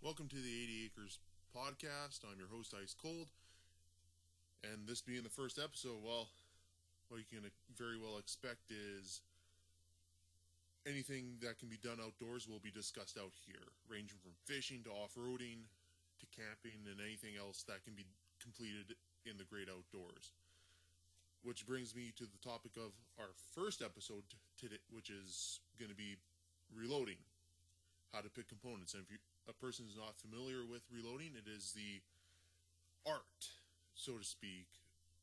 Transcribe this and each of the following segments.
Welcome to the 80 Acres podcast. I'm your host, Ice Cold. And this being the first episode, well, what you can very well expect is anything that can be done outdoors will be discussed out here, ranging from fishing to off roading to camping and anything else that can be completed in the great outdoors. Which brings me to the topic of our first episode today, which is going to be reloading, how to pick components. And if you, a person is not familiar with reloading, it is the art, so to speak,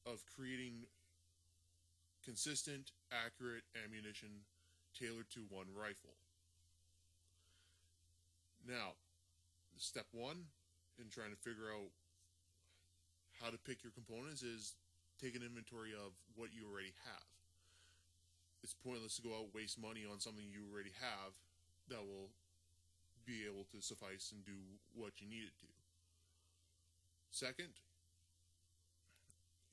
of creating consistent, accurate ammunition tailored to one rifle. Now, step one in trying to figure out how to pick your components is take an inventory of what you already have. It's pointless to go out waste money on something you already have that will be able to suffice and do what you need it to. Second,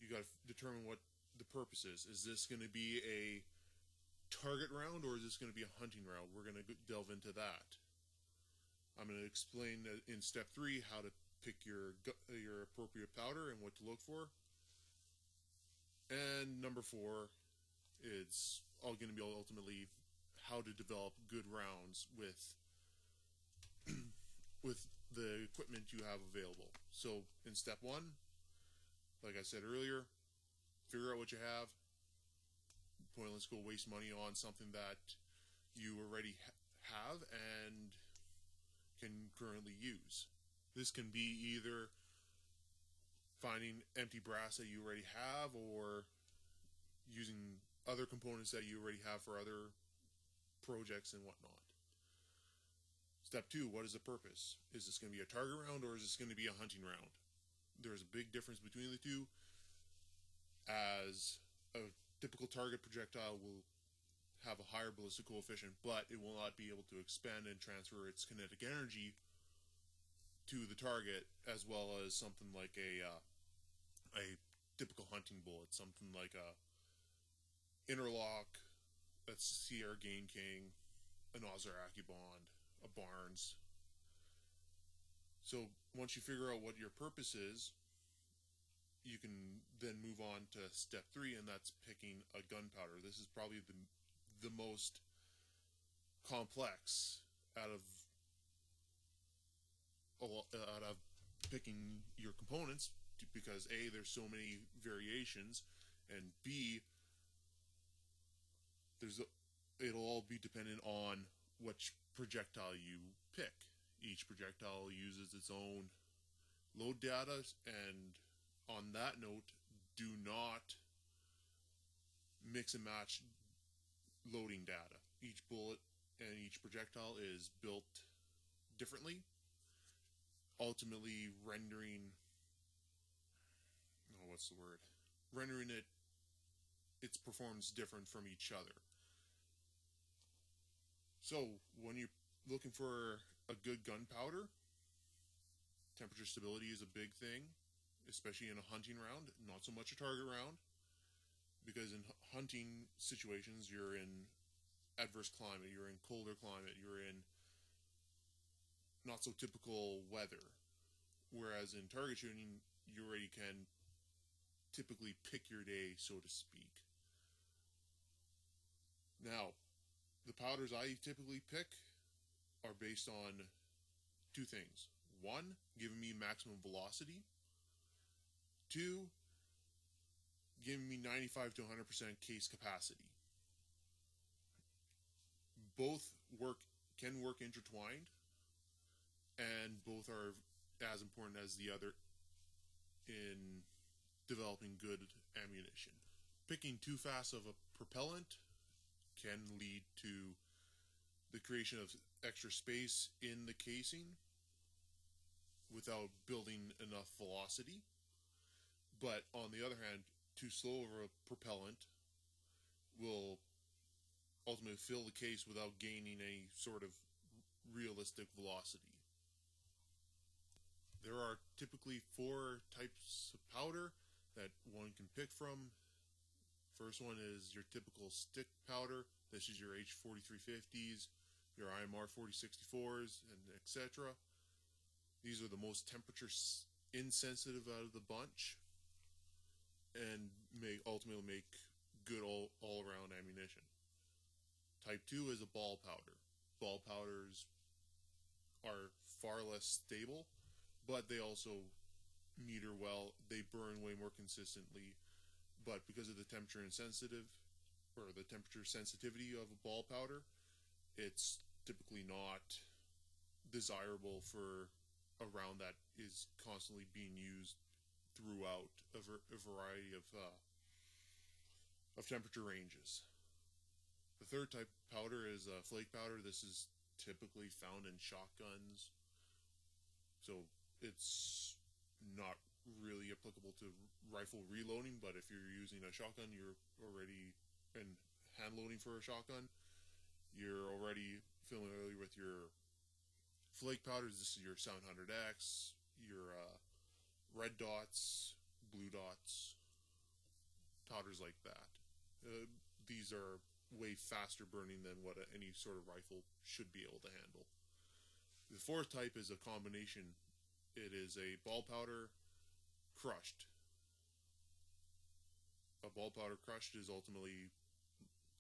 you got to determine what the purpose is. Is this going to be a target round or is this going to be a hunting round? We're going to delve into that. I'm going to explain in step three how to pick your your appropriate powder and what to look for. And number four, it's all going to be ultimately how to develop good rounds with with the equipment you have available. So in step one, like I said earlier, figure out what you have. Pointless go waste money on something that you already ha- have and can currently use. This can be either finding empty brass that you already have or using other components that you already have for other projects and whatnot. Step two, what is the purpose? Is this going to be a target round or is this going to be a hunting round? There's a big difference between the two, as a typical target projectile will have a higher ballistic coefficient, but it will not be able to expand and transfer its kinetic energy to the target as well as something like a uh, a typical hunting bullet, something like a interlock, that's Sierra Game King, an Ozar Bond, a Barnes. So once you figure out what your purpose is, you can then move on to step three, and that's picking a gunpowder. This is probably the the most complex out of uh, out of picking your components because a there's so many variations, and b there's a, it'll all be dependent on which projectile you pick. Each projectile uses its own load data, and on that note, do not mix and match loading data. Each bullet and each projectile is built differently, ultimately rendering. Oh, what's the word? Rendering it its performance different from each other. So when you're looking for a good gunpowder, temperature stability is a big thing, especially in a hunting round, not so much a target round, because in hunting situations you're in adverse climate, you're in colder climate, you're in not so typical weather. Whereas in target shooting, you already can typically pick your day, so to speak. Now, the powders I typically pick are based on two things. One, giving me maximum velocity. Two, giving me 95 to 100% case capacity. Both work can work intertwined and both are as important as the other in developing good ammunition. Picking too fast of a propellant can lead to the creation of extra space in the casing without building enough velocity. But on the other hand, too slow of a propellant will ultimately fill the case without gaining any sort of realistic velocity. There are typically four types of powder that one can pick from First one is your typical stick powder. This is your H4350s, your IMR 4064s, and etc. These are the most temperature insensitive out of the bunch, and may ultimately make good all all around ammunition. Type two is a ball powder. Ball powders are far less stable, but they also meter well. They burn way more consistently, but because of the temperature insensitive or the temperature sensitivity of a ball powder, it's typically not desirable for a round that is constantly being used throughout a, ver- a variety of uh, of temperature ranges. The third type of powder is uh, flake powder. This is typically found in shotguns, so it's not really applicable to rifle reloading. But if you're using a shotgun, you're already and hand loading for a shotgun, you're already familiar with your flake powders. This is your 700X, your uh, red dots, blue dots, powders like that. Uh, these are way faster burning than what any sort of rifle should be able to handle. The fourth type is a combination. It is a ball powder crushed. A ball powder crushed is ultimately,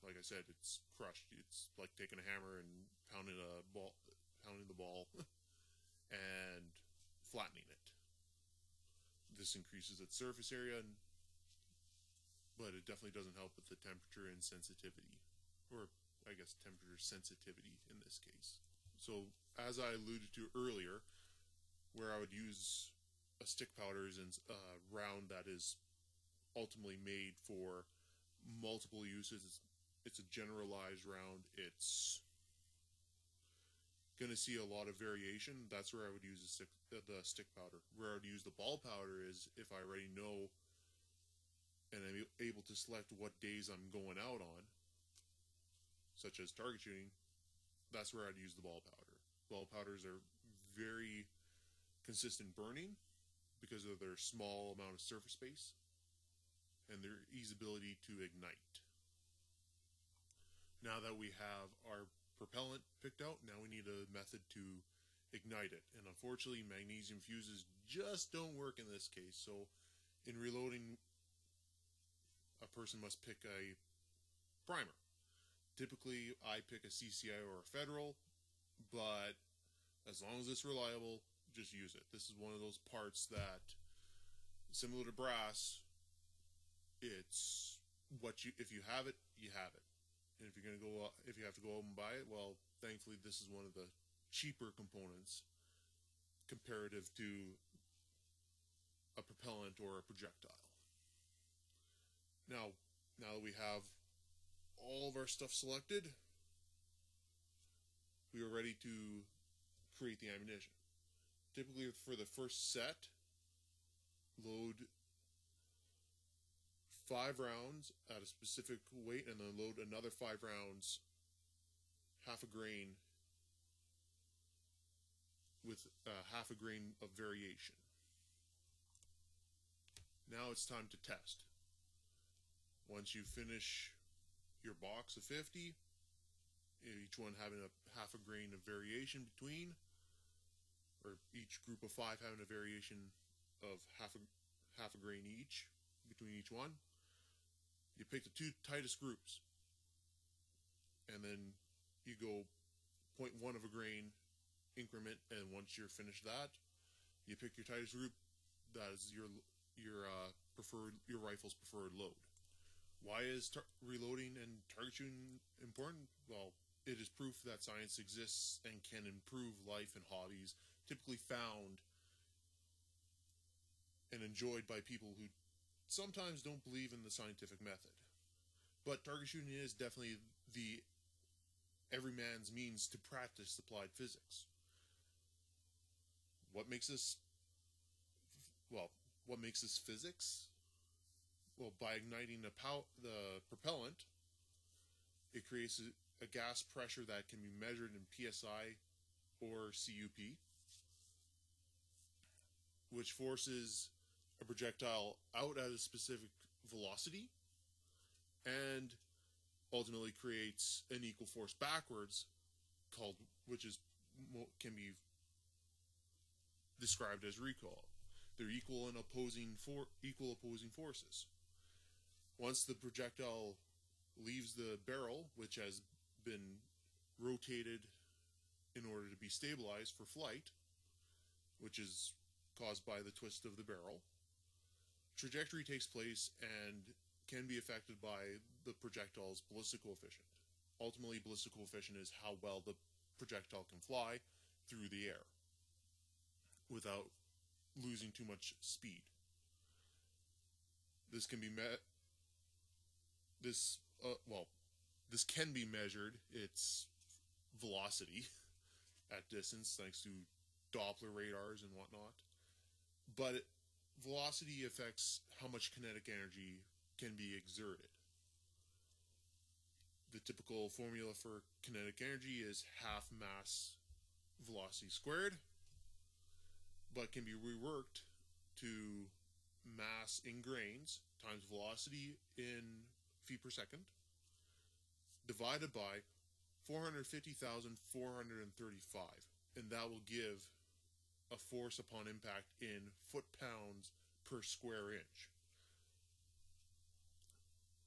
like I said, it's crushed. It's like taking a hammer and pounding a ball, pounding the ball, and flattening it. This increases its surface area, and, but it definitely doesn't help with the temperature and sensitivity, or I guess temperature sensitivity in this case. So, as I alluded to earlier, where I would use a stick powder is in a round that is ultimately made for multiple uses. It's, it's a generalized round. It's going to see a lot of variation. That's where I would use the stick, uh, the stick powder. Where I would use the ball powder is if I already know and I'm able to select what days I'm going out on, such as target shooting. That's where I'd use the ball powder. Ball powders are very consistent burning because of their small amount of surface space and their easy ability to ignite. Now that we have our propellant picked out, now we need a method to ignite it. And unfortunately, magnesium fuses just don't work in this case. So, in reloading, a person must pick a primer. Typically, I pick a CCI or a Federal, but as long as it's reliable, just use it. This is one of those parts that, similar to brass, it's what you if you have it, you have it. And if you're gonna go, if you have to go out and buy it, well, thankfully this is one of the cheaper components comparative to a propellant or a projectile. Now, now that we have all of our stuff selected, we are ready to create the ammunition. Typically, for the first set, load five rounds at a specific weight and then load another five rounds, half a grain, with uh, half a grain of variation. Now it's time to test. Once you finish your box of 50, each one having a half a grain of variation between, or each group of five having a variation of half a half a grain each between each one. You pick the two tightest groups, and then you go 0.1 of a grain increment. And once you're finished that, you pick your tightest group. That is your your uh, preferred your rifle's preferred load. Why is reloading and target shooting important? Well, it is proof that science exists and can improve life and hobbies typically found and enjoyed by people who sometimes don't believe in the scientific method. But target shooting is definitely the every man's means to practice applied physics. What makes this well, what makes this physics? Well, by igniting the pow- the propellant, it creates a, a gas pressure that can be measured in psi or CUP, which forces a projectile out at a specific velocity and ultimately creates an equal force backwards called which is can be described as recoil. They're equal and opposing for equal opposing forces. Once the projectile leaves the barrel, which has been rotated in order to be stabilized for flight, which is caused by the twist of the barrel, trajectory takes place and can be affected by the projectile's ballistic coefficient. Ultimately, ballistic coefficient is how well the projectile can fly through the air without losing too much speed. This can be met. This uh, well, this can be measured. Its velocity at distance, thanks to Doppler radars and whatnot. But velocity affects how much kinetic energy can be exerted. The typical formula for kinetic energy is half mass velocity squared, but can be reworked to mass in grains times velocity in feet per second divided by 450,435 and that will give a force upon impact in foot pounds per square inch.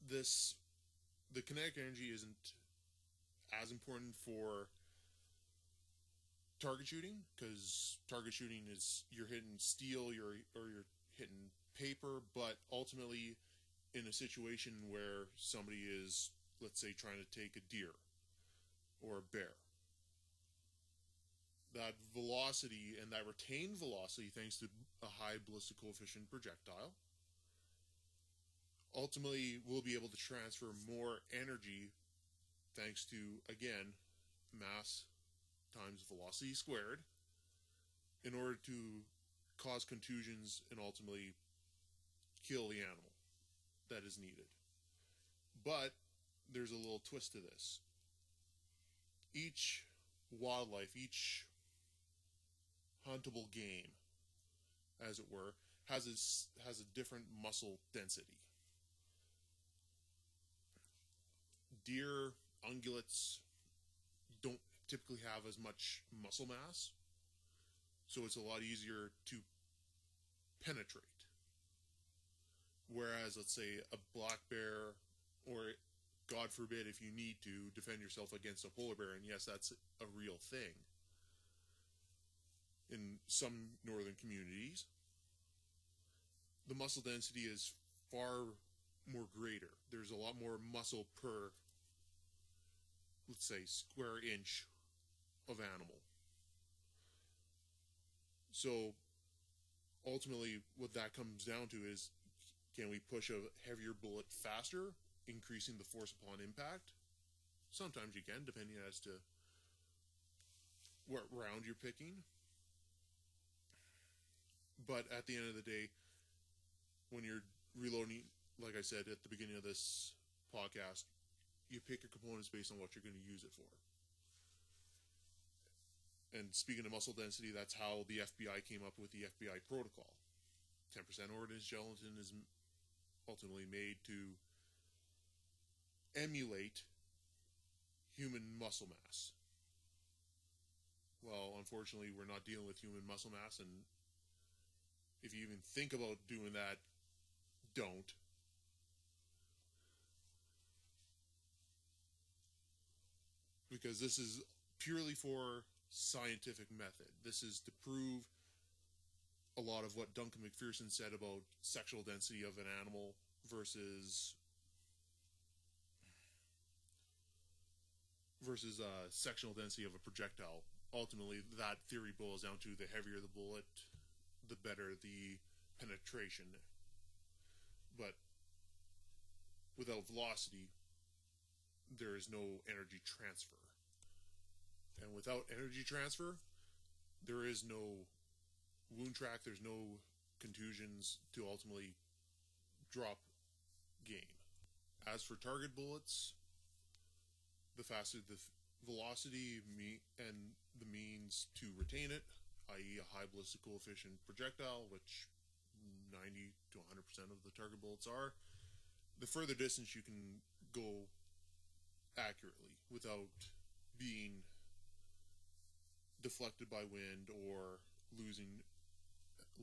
This the kinetic energy isn't as important for target shooting because target shooting is you're hitting steel you're or you're hitting paper but ultimately in a situation where somebody is let's say trying to take a deer or a bear that velocity and that retained velocity thanks to a high ballistic coefficient projectile ultimately we'll be able to transfer more energy thanks to again mass times velocity squared in order to cause contusions and ultimately kill the animal that is needed. But there's a little twist to this. Each wildlife, each huntable game, as it were, has a, has a different muscle density. Deer, ungulates don't typically have as much muscle mass, so it's a lot easier to penetrate. Whereas, let's say, a black bear, or God forbid, if you need to defend yourself against a polar bear, and yes, that's a real thing in some northern communities, the muscle density is far more greater. There's a lot more muscle per, let's say, square inch of animal. So ultimately, what that comes down to is can we push a heavier bullet faster, increasing the force upon impact? Sometimes you can, depending as to what round you're picking. But at the end of the day, when you're reloading, like I said at the beginning of this podcast, you pick your components based on what you're going to use it for and speaking of muscle density, that's how the FBI came up with the FBI protocol. 10% ordnance gelatin is ultimately made to emulate human muscle mass. Well, unfortunately, we're not dealing with human muscle mass, and if you even think about doing that, don't. Because this is purely for scientific method. This is to prove a lot of what Duncan McPherson said about sectional density of an animal versus versus uh, sectional density of a projectile. Ultimately, that theory boils down to the heavier the bullet, the better the penetration. But without velocity, there is no energy transfer. And without energy transfer, there is no wound track, there's no contusions to ultimately drop game. As for target bullets, the faster the velocity and the means to retain it, i.e., a high ballistic coefficient projectile, which 90 to 100% of the target bullets are, the further distance you can go accurately without being deflected by wind or losing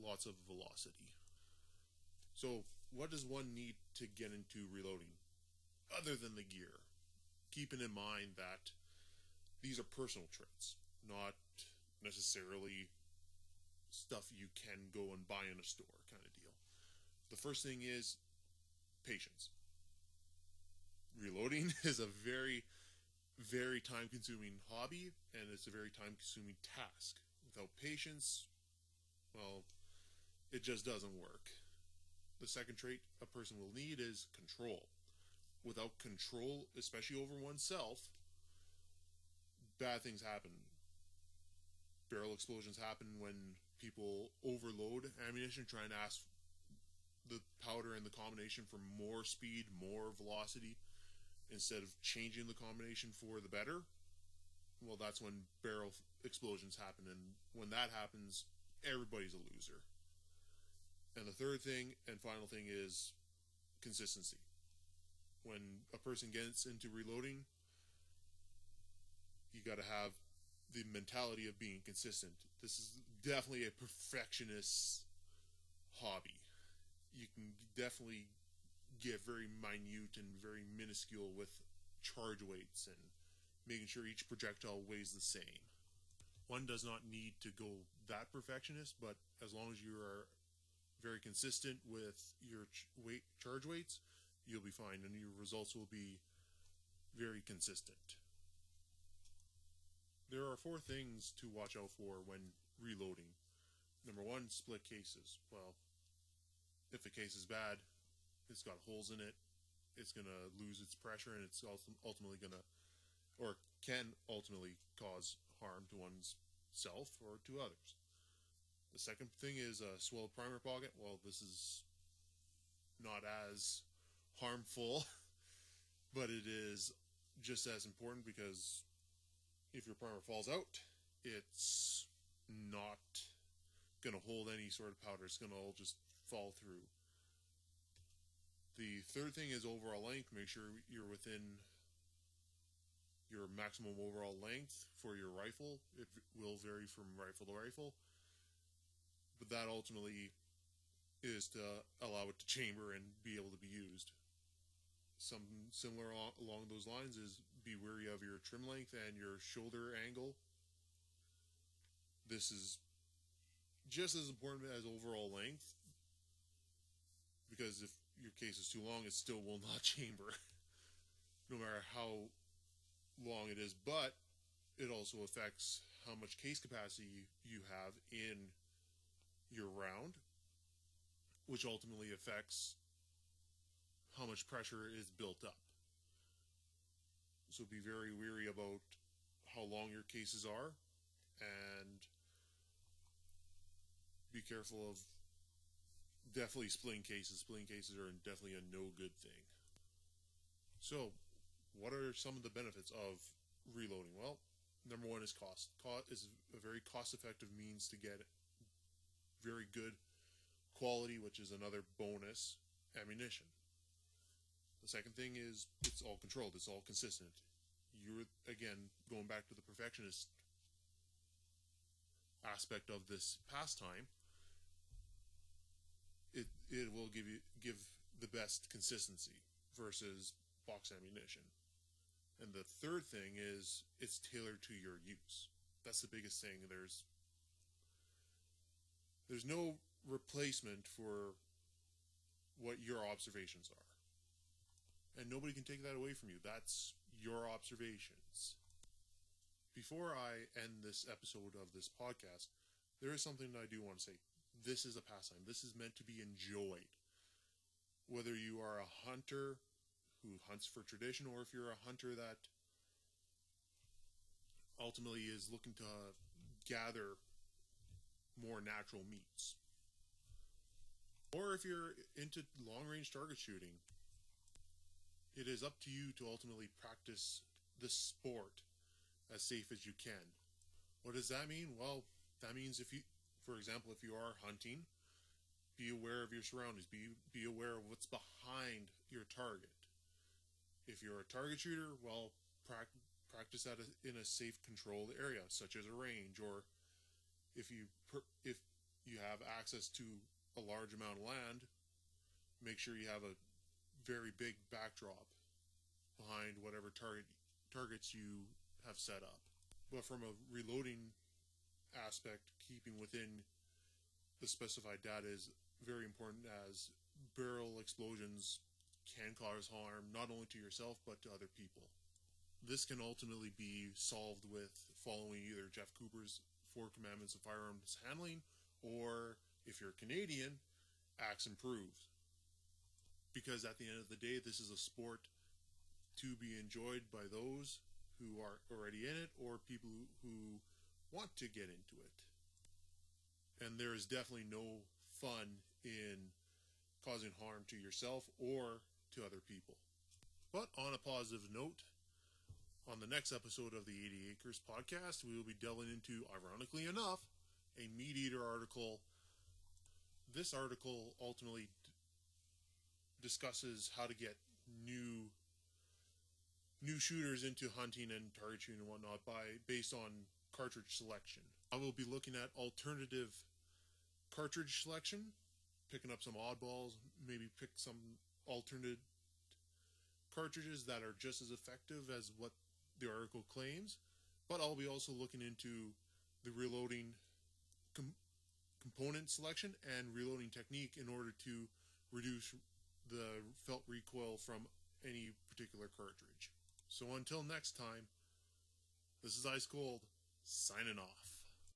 lots of velocity. So, what does one need to get into reloading other than the gear? Keeping in mind that these are personal traits, not necessarily stuff you can go and buy in a store kind of deal. The first thing is patience. Reloading is a very, very time consuming hobby and it's a very time consuming task. Without patience, well, it just doesn't work. The second trait a person will need is control. Without control, especially over oneself, bad things happen. Barrel explosions happen when people overload ammunition trying to ask the powder and the combination for more speed, more velocity, instead of changing the combination for the better. Well, that's when barrel explosions happen, and when that happens, everybody's a loser. And the third thing and final thing is consistency. When a person gets into reloading, you got to have the mentality of being consistent. This is definitely a perfectionist hobby. You can definitely get very minute and very minuscule with charge weights and making sure each projectile weighs the same. One does not need to go that perfectionist, but as long as you are very consistent with your ch- weight charge weights, you'll be fine and your results will be very consistent. There are four things to watch out for when reloading. Number one, split cases. Well, if a case is bad, it's got holes in it, it's going to lose its pressure and it's ultimately going to, or can ultimately cause harm to one's self or to others. The second thing is a swelled primer pocket. Well, this is not as harmful, but it is just as important because if your primer falls out, it's not going to hold any sort of powder. It's going to all just fall through. The third thing is overall length. Make sure you're within your maximum overall length for your rifle. It will vary from rifle to rifle, but that ultimately is to allow it to chamber and be able to be used. Some similar along those lines is be wary of your trim length and your shoulder angle. This is just as important as overall length because if your case is too long, it still will not chamber, no matter how long it is. But it also affects how much case capacity you have in your round, which ultimately affects how much pressure is built up. So be very weary about how long your cases are and be careful of definitely splitting cases. Splitting cases are definitely a no good thing. So, what are some of the benefits of reloading? Well, number one is cost. Cost is a very cost effective means to get very good quality, which is another bonus ammunition. The second thing is it's all controlled, it's all consistent. You're again going back to the perfectionist aspect of this pastime. It it will give you give the best consistency versus box ammunition. And the third thing is it's tailored to your use. That's the biggest thing. There's there's no replacement for what your observations are and nobody can take that away from you. That's your observations. Before I end this episode of this podcast, there is something that I do want to say. This is a pastime. This is meant to be enjoyed. Whether you are a hunter who hunts for tradition or if you're a hunter that ultimately is looking to gather more natural meats. Or if you're into long range target shooting, it is up to you to ultimately practice the sport as safe as you can. What does that mean? Well, that means if you, for example, if you are hunting, be aware of your surroundings. Be be aware of what's behind your target. If you're a target shooter, well, pra- practice that in a safe, controlled area, such as a range, or if you if you have access to a large amount of land, make sure you have a very big backdrop behind whatever target targets you have set up. But from a reloading aspect, keeping within the specified data is very important as barrel explosions can cause harm not only to yourself but to other people. This can ultimately be solved with following either Jeff Cooper's Four Commandments of Firearms Handling or, if you're Canadian, ACTS and PROVE. Because at the end of the day, this is a sport to be enjoyed by those who are already in it or people who want to get into it. And there is definitely no fun in causing harm to yourself or to other people. But on a positive note, on the next episode of the 80 Acres podcast, we will be delving into, ironically enough, a Meat Eater article. This article ultimately discusses how to get new new shooters into hunting and target shooting and whatnot by based on cartridge selection. I will be looking at alternative cartridge selection, picking up some oddballs, maybe pick some alternate cartridges that are just as effective as what the article claims, but I'll be also looking into the reloading com- component selection and reloading technique in order to reduce the felt recoil from any particular cartridge. So until next time, this is Ice Cold signing off.